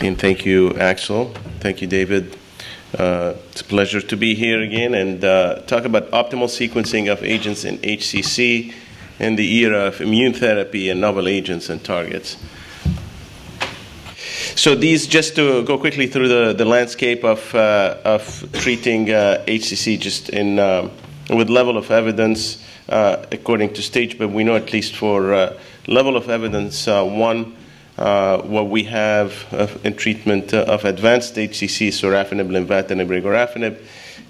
And thank you, Axel. Thank you, David. Uh, it's a pleasure to be here again and uh, talk about optimal sequencing of agents in HCC in the era of immune therapy and novel agents and targets. So these, just to go quickly through the, the landscape of, uh, of treating HCC uh, just in, um, with level of evidence uh, according to stage, but we know at least for level of evidence one, what we have in treatment of advanced HCC, sorafenib, lenvatinib, regorafenib,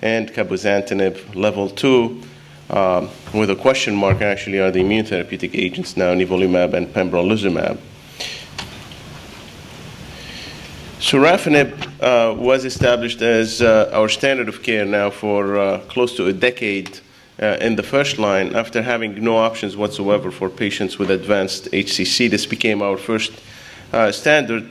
and cabozantinib, level 2, um, with a question mark actually are the immune therapeutic agents now, nivolumab and pembrolizumab. Sorafenib uh, was established as uh, our standard of care now for uh, close to a decade uh, in the first line after having no options whatsoever for patients with advanced HCC. This became our first uh, standard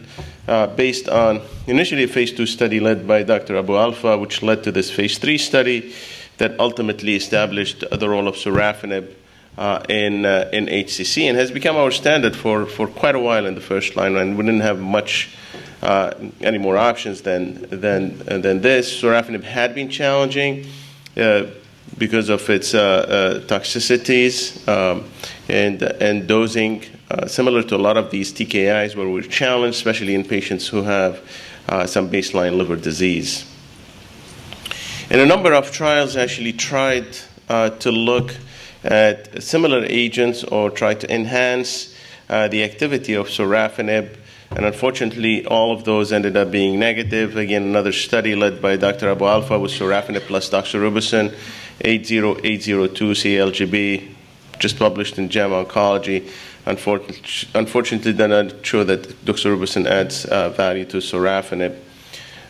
uh, based on initially a phase two study led by Dr. Abou-Alfa, which led to this phase three study that ultimately established the role of sorafenib uh, in, uh, in HCC and has become our standard for, for quite a while in the first line, and we didn't have much uh, any more options than, than, than this. Sorafenib had been challenging uh, because of its uh, uh, toxicities um, and, and dosing, similar to a lot of these TKIs where we're challenged, especially in patients who have some baseline liver disease. And a number of trials actually tried uh, to look at similar agents or try to enhance uh, the activity of sorafenib. And unfortunately, all of those ended up being negative. Again, another study led by Dr. Abou-Alfa with sorafenib plus doxorubicin, 80802 CALGB, just published in JAMA Oncology. Unfortunately, did not show that doxorubicin adds uh, value to sorafenib.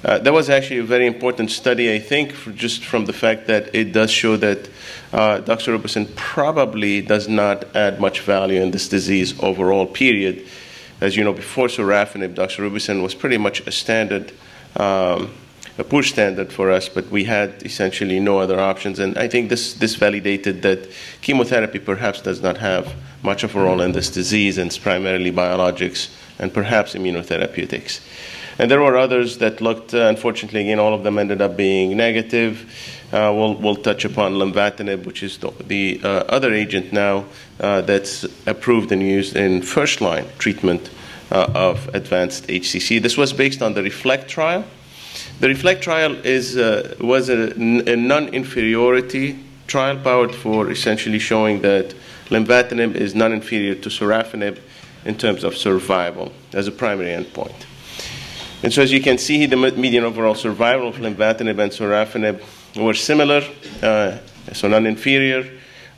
Uh, that was actually a very important study, I think, just from the fact that it does show that uh, doxorubicin probably does not add much value in this disease overall, period. As you know, before sorafenib, doxorubicin was pretty much a standard, um, a poor standard for us, but we had essentially no other options. And I think this, this validated that chemotherapy perhaps does not have much of a role in this disease, and it's primarily biologics and perhaps immunotherapeutics. And there were others that looked, uh, unfortunately, again, all of them ended up being negative. Uh, we'll, we'll touch upon lenvatinib, which is the, the uh, other agent now uh, that's approved and used in first line treatment uh, of advanced HCC. This was based on the REFLECT trial. The REFLECT trial is, uh, was a, a non inferiority trial powered for essentially showing that lenvatinib is non inferior to sorafenib in terms of survival as a primary endpoint. And so as you can see, the median overall survival of lenvatinib and sorafenib were similar, uh, so non-inferior,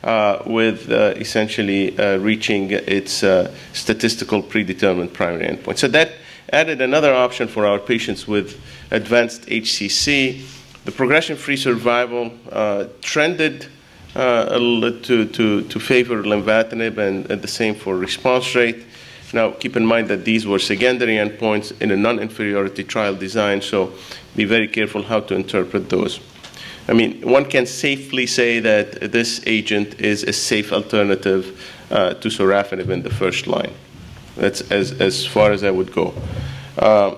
uh, with uh, essentially uh, reaching its uh, statistical predetermined primary endpoint. So that added another option for our patients with advanced HCC. The progression-free survival uh, trended to, to, to favor lenvatinib and, and the same for response rate. Now, keep in mind that these were secondary endpoints in a non-inferiority trial design, so be very careful how to interpret those. I mean, one can safely say that this agent is a safe alternative uh, to sorafenib in the first line. That's as, as far as I would go. Uh,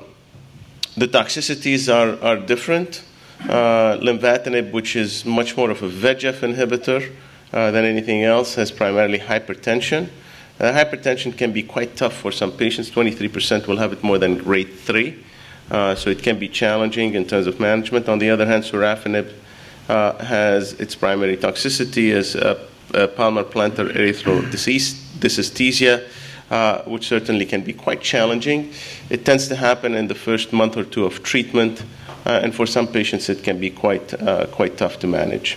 the toxicities are, are different. Uh, lenvatinib, which is much more of a VEGF inhibitor uh, than anything else, has primarily hypertension. Uh, hypertension can be quite tough for some patients. 23% will have it more than grade 3. Uh, so it can be challenging in terms of management. On the other hand, sorafenib uh, has its primary toxicity as palmar-plantar erythrodysesthesia, uh, which certainly can be quite challenging. It tends to happen in the first month or two of treatment, uh, and for some patients, it can be quite, uh, quite tough to manage.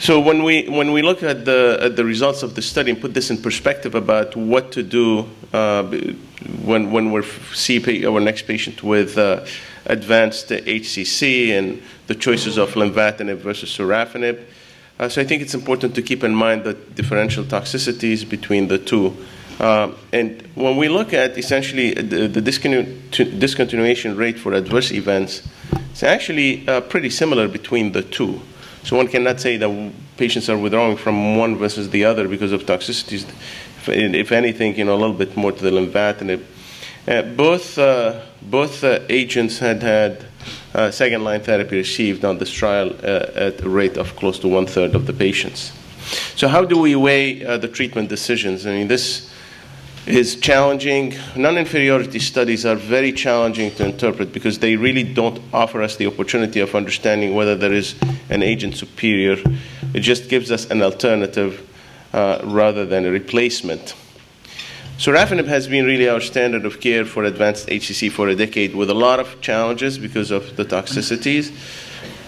So when we when we look at the at the results of the study and put this in perspective about what to do uh, when when we see our next patient with uh, advanced HCC and the choices of lenvatinib versus sorafenib, uh, so I think it's important to keep in mind the differential toxicities between the two. Uh, and when we look at essentially the, the discontinu discontinuation rate for adverse events, it's actually uh, pretty similar between the two. So one cannot say that patients are withdrawing from one versus the other because of toxicities. If anything, you know, a little bit more to the lenvatinib. Uh, both uh, both uh, agents had had uh, second line therapy received on this trial uh, at a rate of close to one third of the patients. So, how do we weigh uh, the treatment decisions? I mean, this is challenging. Non inferiority studies are very challenging to interpret because they really don't offer us the opportunity of understanding whether there is an agent superior. It just gives us an alternative rather than a replacement. Sorafenib has been really our standard of care for advanced HCC for a decade with a lot of challenges because of the toxicities.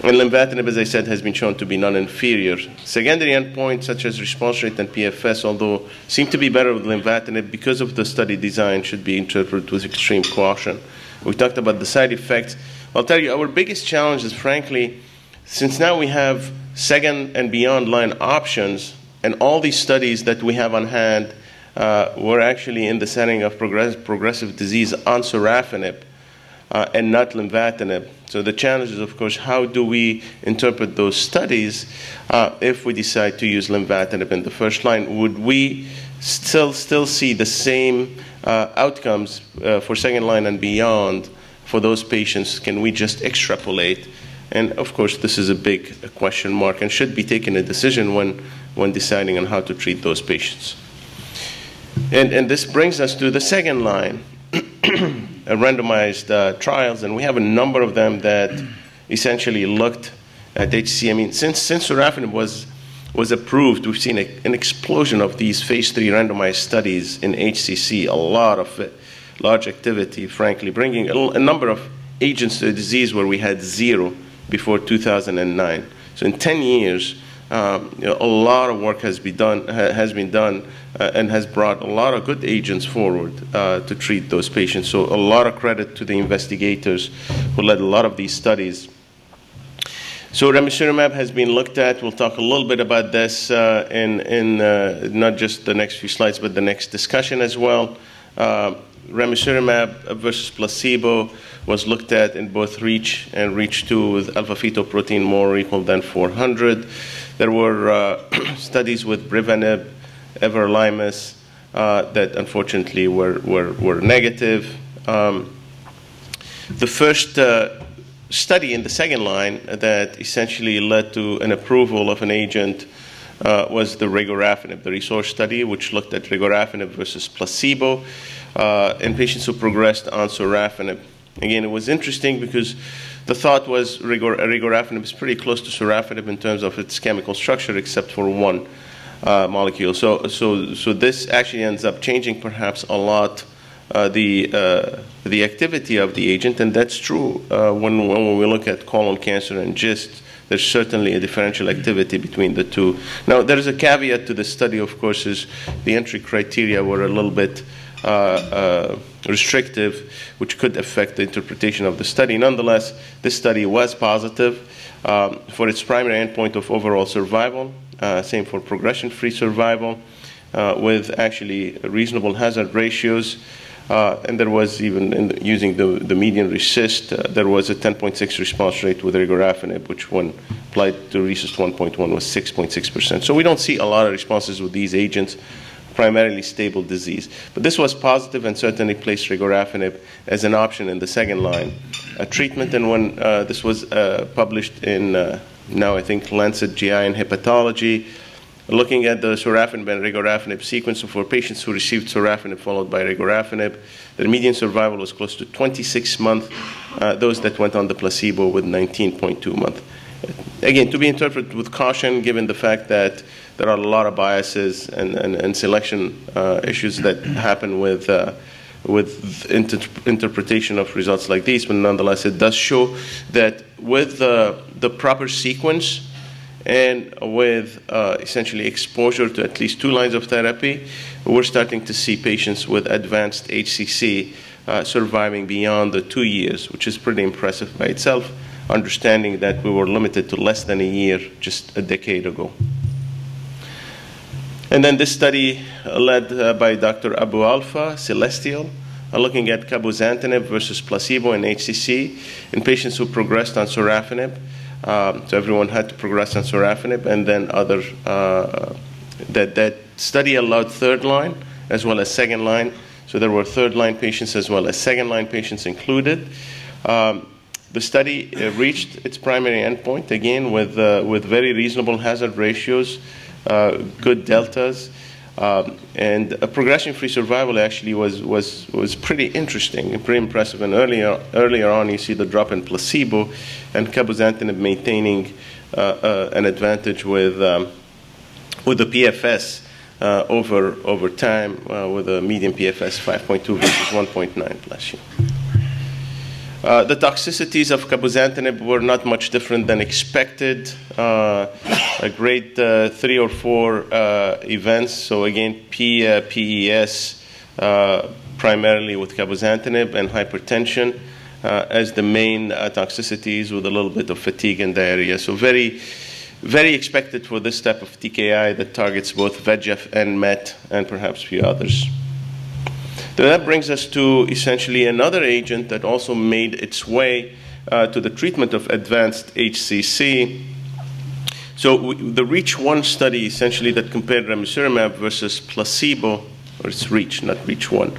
And lenvatinib, as I said, has been shown to be non-inferior. Secondary endpoints such as response rate and PFS, although seem to be better with lenvatinib because of the study design, should be interpreted with extreme caution. We talked about the side effects. I'll tell you, our biggest challenge is, frankly, since now we have second and beyond line options, and all these studies that we have on hand – uh, were actually in the setting of progress- progressive disease on sorafenib uh, and not lenvatinib. So the challenge is, of course, how do we interpret those studies uh, if we decide to use lenvatinib in the first line? Would we still still see the same uh, outcomes uh, for second line and beyond for those patients? Can we just extrapolate? And of course, this is a big question mark and should be taken a decision when, when deciding on how to treat those patients. And, and this brings us to the second line, randomized uh, trials, and we have a number of them that essentially looked at mean, since, since sorafenib was, was approved, we've seen a, an explosion of these phase three randomized studies in HCC, a lot of it, large activity, frankly, bringing a, a number of agents to the disease where we had zero before 2009. So in 10 years, um, you know, a lot of work has been done, ha, has been done uh, and has brought a lot of good agents forward uh, to treat those patients. So, a lot of credit to the investigators who led a lot of these studies. So, ramucirumab has been looked at. We'll talk a little bit about this uh, in, in uh, not just the next few slides, but the next discussion as well. Uh, ramucirumab versus placebo was looked at in both REACH and REACH 2 with alpha fetoprotein more or equal than 400. There were uh, studies with Brivanib, everolimus, uh, that unfortunately were, were, were negative. Um, the first uh, study in the second line that essentially led to an approval of an agent uh, was the regorafenib, the RESORCE study, which looked at regorafenib versus placebo uh, in patients who progressed on sorafenib. Again, it was interesting because the thought was rigor, regorafenib is pretty close to sorafenib in terms of its chemical structure, except for one uh, molecule. So, so, so this actually ends up changing perhaps a lot uh, the uh, the activity of the agent, and that's true uh, when when we look at colon cancer and GIST. There's certainly a differential activity between the two. Now, there is a caveat to the study, of course, is the entry criteria were a little bit uh, uh, restrictive, which could affect the interpretation of the study. Nonetheless, this study was positive um, for its primary endpoint of overall survival, uh, same for progression free survival, with actually reasonable hazard ratios. Uh, and there was even the, using the, the median RECIST, uh, there was a 10.6 response rate with regorafenib, which when applied to RECIST 1.1 was 6.6%. So we don't see a lot of responses with these agents primarily stable disease. But this was positive and certainly placed regorafenib as an option in the second line uh, treatment. And when uh, this was uh, published in uh, now I think Lancet GI and Hepatology, looking at the sorafenib and regorafenib sequence for patients who received sorafenib followed by regorafenib, the median survival was close to 26 months. Uh, those that went on the placebo with 19.2 months. Again, to be interpreted with caution, given the fact that there are a lot of biases and, and, and selection uh, issues that happen with, uh, with inter- interpretation of results like these, but nonetheless, it does show that with the, the proper sequence and with uh, essentially exposure to at least two lines of therapy, we're starting to see patients with advanced HCC uh, surviving beyond the two years, which is pretty impressive by itself, understanding that we were limited to less than a year just a decade ago. And then this study uh, led uh, by Dr. Abou-Alfa, Celestial, uh, looking at cabozantinib versus placebo in HCC in patients who progressed on sorafenib. Um, so everyone had to progress on sorafenib, and then other uh, that that study allowed third line as well as second line. So there were third line patients as well as second line patients included. Um, the study uh, reached its primary endpoint again with, uh, with very reasonable hazard ratios, uh, good deltas. Um, and progression-free survival actually was, was, was pretty interesting and pretty impressive. And earlier, earlier on, you see the drop in placebo and cabozantinib maintaining uh, uh, an advantage with, um, with the PFS uh, over, over time uh, with a median PFS 5.2 versus 1.9 plus year. Uh, the toxicities of cabozantinib were not much different than expected. Uh, a grade uh, three or four uh, events. So again, P, PES primarily with cabozantinib and hypertension as the main toxicities, with a little bit of fatigue and diarrhea. So very very expected for this type of TKI that targets both VEGF and MET and perhaps a few others. Then that brings us to essentially another agent that also made its way uh, to the treatment of advanced HCC. So we, the REACH1 study essentially that compared ramucirumab versus placebo, or it's REACH, not REACH1.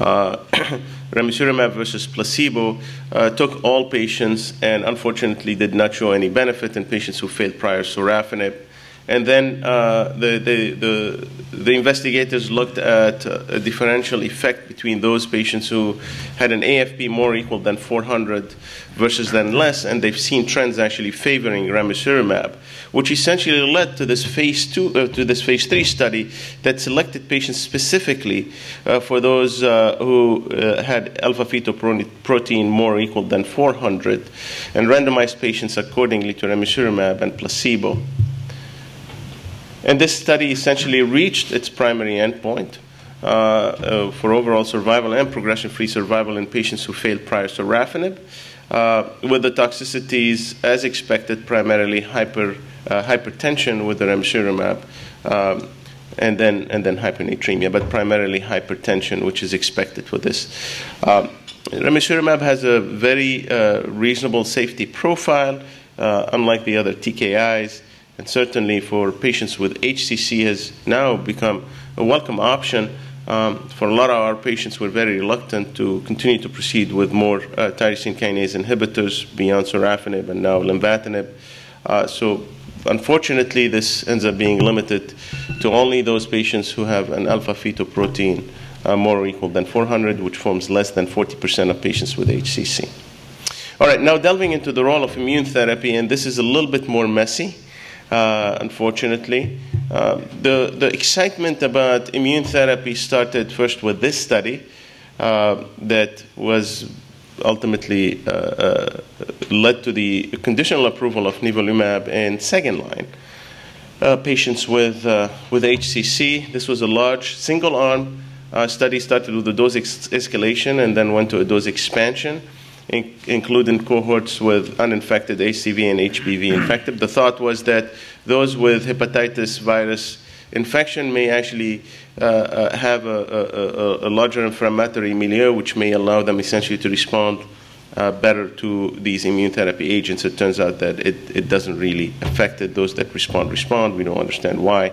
Uh, ramucirumab versus placebo uh, took all patients and unfortunately did not show any benefit in patients who failed prior sorafenib. And then uh, the, the, the, the, investigators looked at a differential effect between those patients who had an AFP more equal than 400 versus then less, and they've seen trends actually favoring ramucirumab, which essentially led to this phase two, uh, to this phase three study that selected patients specifically uh, for those uh, who uh, had alpha fetoprotein more equal than 400, and randomized patients accordingly to ramucirumab and placebo. And this study essentially reached its primary endpoint uh, uh, for overall survival and progression-free survival in patients who failed prior sorafenib, uh, with the toxicities as expected, primarily hyper, hypertension with the ramucirumab, um, and then and then hypernatremia, but primarily hypertension, which is expected for this. Um, ramucirumab has a very uh, reasonable safety profile, uh, unlike the other TKIs and certainly for patients with HCC has now become a welcome option. Um, for a lot of our patients, we're very reluctant to continue to proceed with more uh, tyrosine kinase inhibitors beyond sorafenib and now lenvatinib. Uh, so, unfortunately, this ends up being limited to only those patients who have an alpha fetoprotein uh, more or equal than 400, which forms less than 40% of patients with HCC. All right, now delving into the role of immune therapy, and this is a little bit more messy uh, unfortunately. Uh, the, the excitement about immune therapy started first with this study uh, that was ultimately uh, uh, led to the conditional approval of nivolumab in second line. Uh, patients with, with HCC. This was a large single arm study, started with a dose ex- escalation and then went to a dose expansion in, including cohorts with uninfected HCV and HBV infected. The thought was that those with hepatitis virus infection may actually uh, uh, have a, a, a, larger inflammatory milieu, which may allow them essentially to respond uh, better to these immune therapy agents. It turns out that it, it doesn't really affect it. Those that respond, respond. We don't understand why.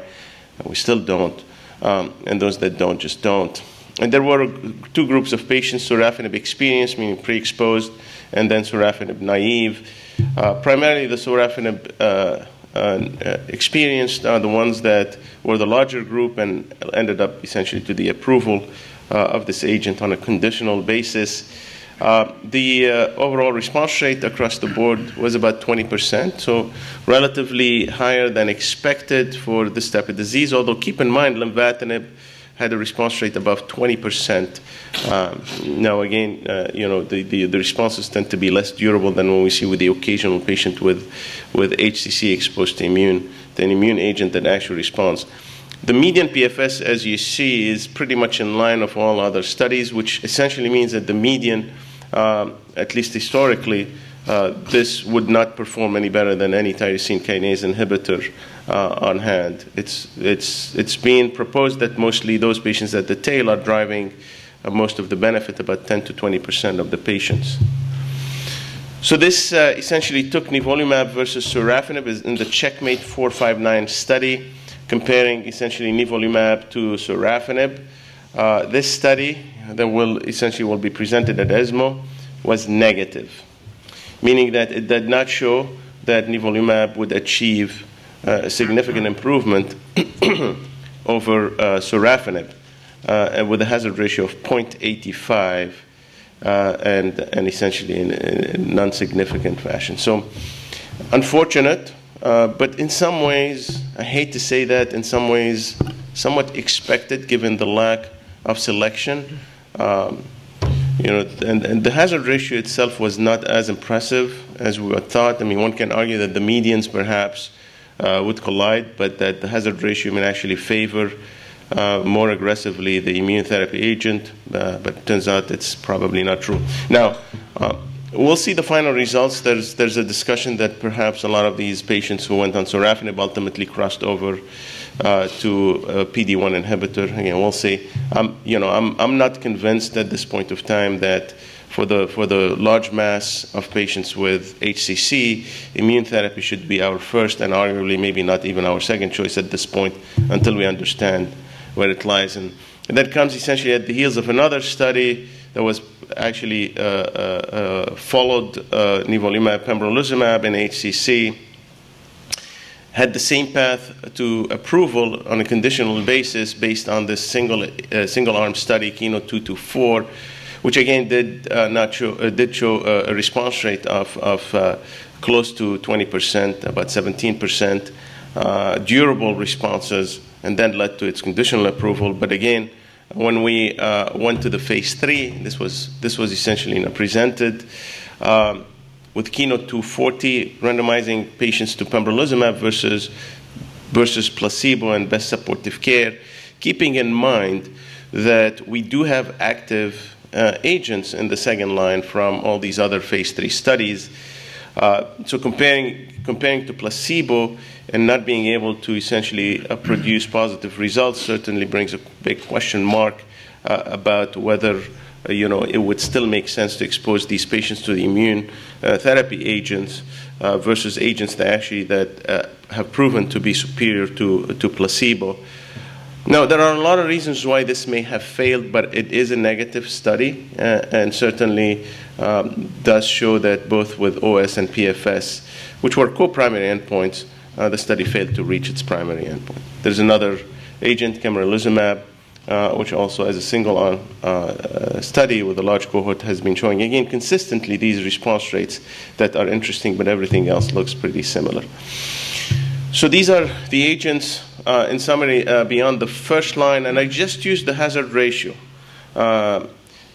We still don't. Um, and those that don't just don't. And there were two groups of patients, sorafenib experienced, meaning pre-exposed, and then sorafenib naive. Uh, primarily the sorafenib uh, uh, experienced are the ones that were the larger group and ended up essentially to the approval uh, of this agent on a conditional basis. Uh, the uh, overall response rate across the board was about 20%, so relatively higher than expected for this type of disease. Although keep in mind, lenvatinib had a response rate above 20%. Um, now, again, uh, you know, the, the, the, responses tend to be less durable than when we see with the occasional patient with, with HCC exposed to immune, to an immune agent that actually responds. The median PFS, as you see, is pretty much in line of all other studies, which essentially means that the median, um, at least historically, uh, this would not perform any better than any tyrosine kinase inhibitor uh, on hand. It's, it's, it's being proposed that mostly those patients at the tail are driving uh, most of the benefit, about 10 to 20 percent of the patients. So this uh, essentially took nivolumab versus sorafenib in the Checkmate 459 study, comparing essentially nivolumab to sorafenib. Uh, this study that will essentially will be presented at ESMO was negative, meaning that it did not show that nivolumab would achieve uh, a significant improvement over uh, sorafenib uh, with a hazard ratio of 0.85 uh, and, and essentially in, in non-significant fashion. So unfortunate, uh, but in some ways, I hate to say that, in some ways, somewhat expected given the lack of selection. Um, you know, and, and, the hazard ratio itself was not as impressive as we thought. I mean, one can argue that the medians perhaps uh, would collide, but that the hazard ratio may actually favor uh, more aggressively the immunotherapy agent, uh, but turns out it's probably not true. Now, uh, we'll see the final results. There's, there's a discussion that perhaps a lot of these patients who went on sorafenib ultimately crossed over uh, to a PD-1 inhibitor. Again, we'll see. I'm, you know, I'm, I'm not convinced at this point of time that for the, for the large mass of patients with HCC, immune therapy should be our first and arguably maybe not even our second choice at this point until we understand where it lies. And, and that comes essentially at the heels of another study that was actually uh, uh, uh, followed uh, nivolumab pembrolizumab in HCC had the same path to approval on a conditional basis based on this single uh, single arm study Keynote 224 which again did uh, not show uh, did show uh, a response rate of, of uh, close to 20%, about 17%, uh, durable responses, and then led to its conditional approval. But again, when we went to the phase three, this was this was essentially you know, presented. Um, with Keynote 240, randomizing patients to pembrolizumab versus, versus placebo and best supportive care, keeping in mind that we do have active uh, agents in the second line from all these other phase three studies. Uh, so comparing, comparing to placebo and not being able to essentially uh, produce positive results certainly brings a big question mark uh, about whether uh, you know, it would still make sense to expose these patients to the immune uh, therapy agents versus agents that actually that have proven to be superior to, to placebo. Now, there are a lot of reasons why this may have failed, but it is a negative study uh, and certainly um, does show that both with OS and PFS, which were co-primary endpoints, uh, the study failed to reach its primary endpoint. There's another agent, pembrolizumab, uh, which also as a single arm uh, uh, study with a large cohort has been showing again consistently these response rates that are interesting, but everything else looks pretty similar. So these are the agents uh, in summary uh, beyond the first line, and I just used the hazard ratio. Uh,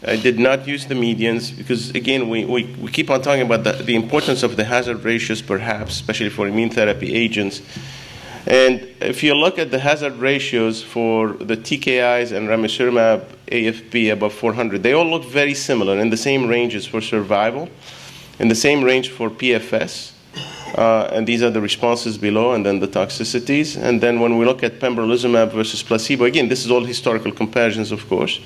I did not use the medians because, again, we, we, we keep on talking about the, the importance of the hazard ratios, perhaps, especially for immune therapy agents. And if you look at the hazard ratios for the TKIs and ramucirumab AFP above 400, they all look very similar in the same ranges for survival, in the same range for PFS. Uh, and these are the responses below, and then the toxicities. And then when we look at pembrolizumab versus placebo, again, this is all historical comparisons, of course.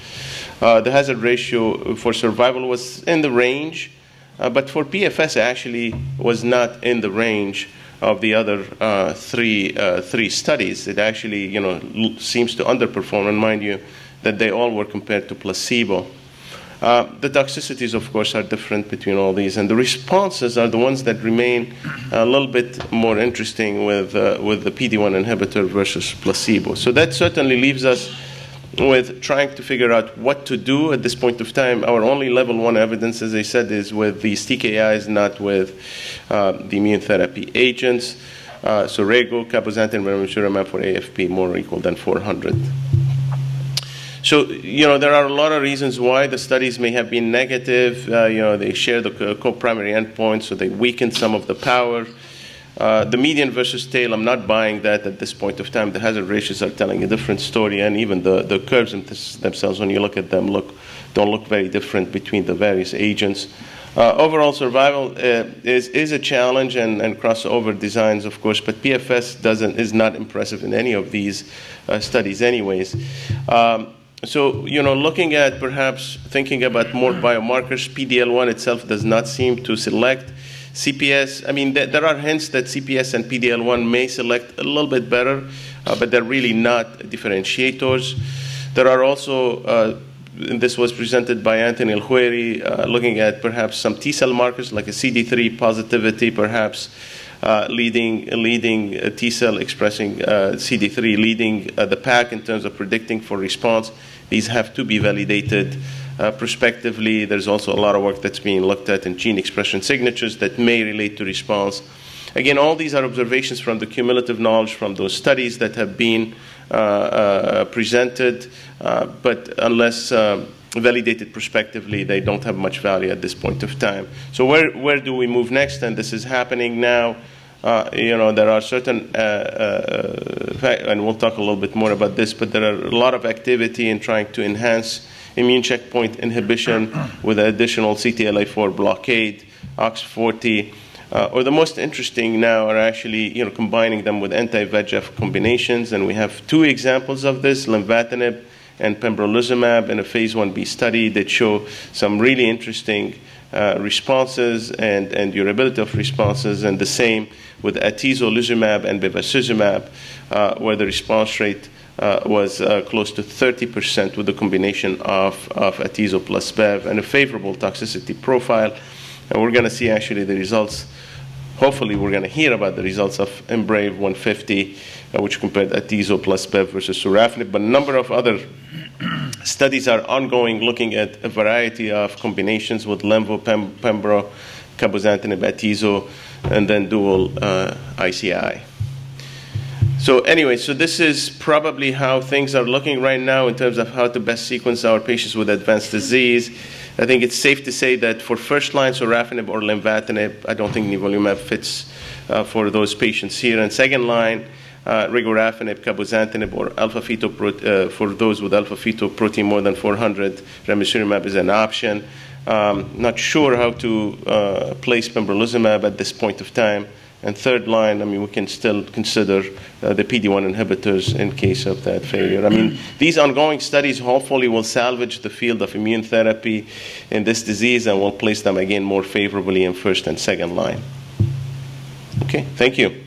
Uh, the hazard ratio for survival was in the range, uh, but for PFS, actually was not in the range of the other uh, three, uh, three studies. It actually you know, seems to underperform, and mind you, that they all were compared to placebo. Uh, the toxicities, of course, are different between all these, and the responses are the ones that remain a little bit more interesting with, uh, with the PD-1 inhibitor versus placebo. So that certainly leaves us with trying to figure out what to do at this point of time. Our only level one evidence, as I said, is with these TKIs, not with uh, the immune therapy agents. Uh, so rego, cabozantinib, ramucirumab for AFP more or equal than 400. So, you know, there are a lot of reasons why the studies may have been negative. Uh, you know, they share the co-primary endpoints, so they weaken some of the power. Uh, the median versus tail, I'm not buying that at this point of time. The hazard ratios are telling a different story, and even the, the curves themselves, when you look at them, look don't look very different between the various agents. Uh, overall survival uh, is, is a challenge and, and crossover designs, of course, but PFS doesn't, is not impressive in any of these uh, studies, anyways. Um, so, you know, looking at perhaps thinking about more biomarkers, PDL1 itself does not seem to select CPS, I mean, there are hints that CPS and PDL1 may select a little bit better, uh, but they're really not differentiators. There are also uh, this was presented by Anthony El-Khoueiry, uh, looking at perhaps some T cell markers like a CD3 positivity, perhaps uh, leading leading uh, T cell expressing uh, CD3, leading uh, the pack in terms of predicting for response. These have to be validated uh, prospectively. There's also a lot of work that's being looked at in gene expression signatures that may relate to response. Again, all these are observations from the cumulative knowledge from those studies that have been uh, uh, presented, uh, but unless validated prospectively, they don't have much value at this point of time. So where, where do we move next? And this is happening now. Uh, you know, there are certain, uh, uh, and we'll talk a little bit more about this, but there are a lot of activity in trying to enhance immune checkpoint inhibition with additional CTLA4 blockade, OX40, uh, or the most interesting now are actually you know, combining them with anti-VEGF combinations, and we have two examples of this, lenvatinib and pembrolizumab in a phase 1b study that show some really interesting uh, responses and, and durability of responses, and the same with atezolizumab and bevacizumab, uh, where the response rate uh, was uh, close to 30% with the combination of, of atezo plus bev and a favorable toxicity profile. And we're going to see actually the results hopefully we're going to hear about the results of IMbrave 150, uh, which compared atezo plus bev versus sorafenib. But a number of other studies are ongoing looking at a variety of combinations with lenvo, pem, pembro, cabozantinib, atezo, and then dual uh, ICI. So anyway, so this is probably how things are looking right now in terms of how to best sequence our patients with advanced disease. I think it's safe to say that for first line sorafenib or lenvatinib, I don't think nivolumab fits uh, for those patients here. And second line, uh, regorafenib, cabozantinib, or alpha fetoprotein uh, for those with alpha fetoprotein more than 400, ramucirumab is an option. Um, not sure how to uh, place pembrolizumab at this point of time. And third line, I mean, we can still consider uh, the PD-1 inhibitors in case of that failure. I mean, these ongoing studies hopefully will salvage the field of immune therapy in this disease and will place them again more favorably in first and second line. Okay, thank you.